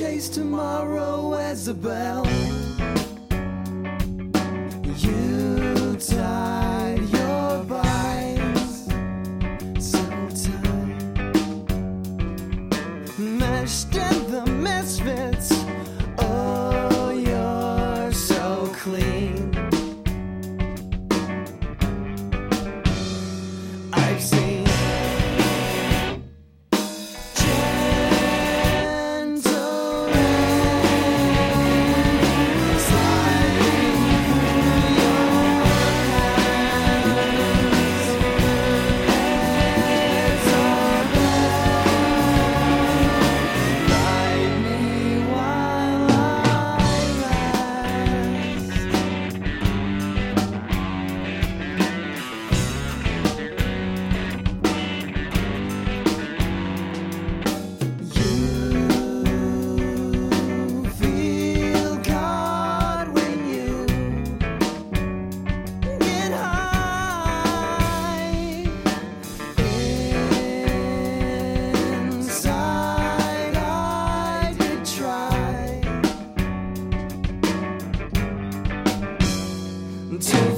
face tomorrow as a bell. You tied your vines so tight, meshed in the misfits. To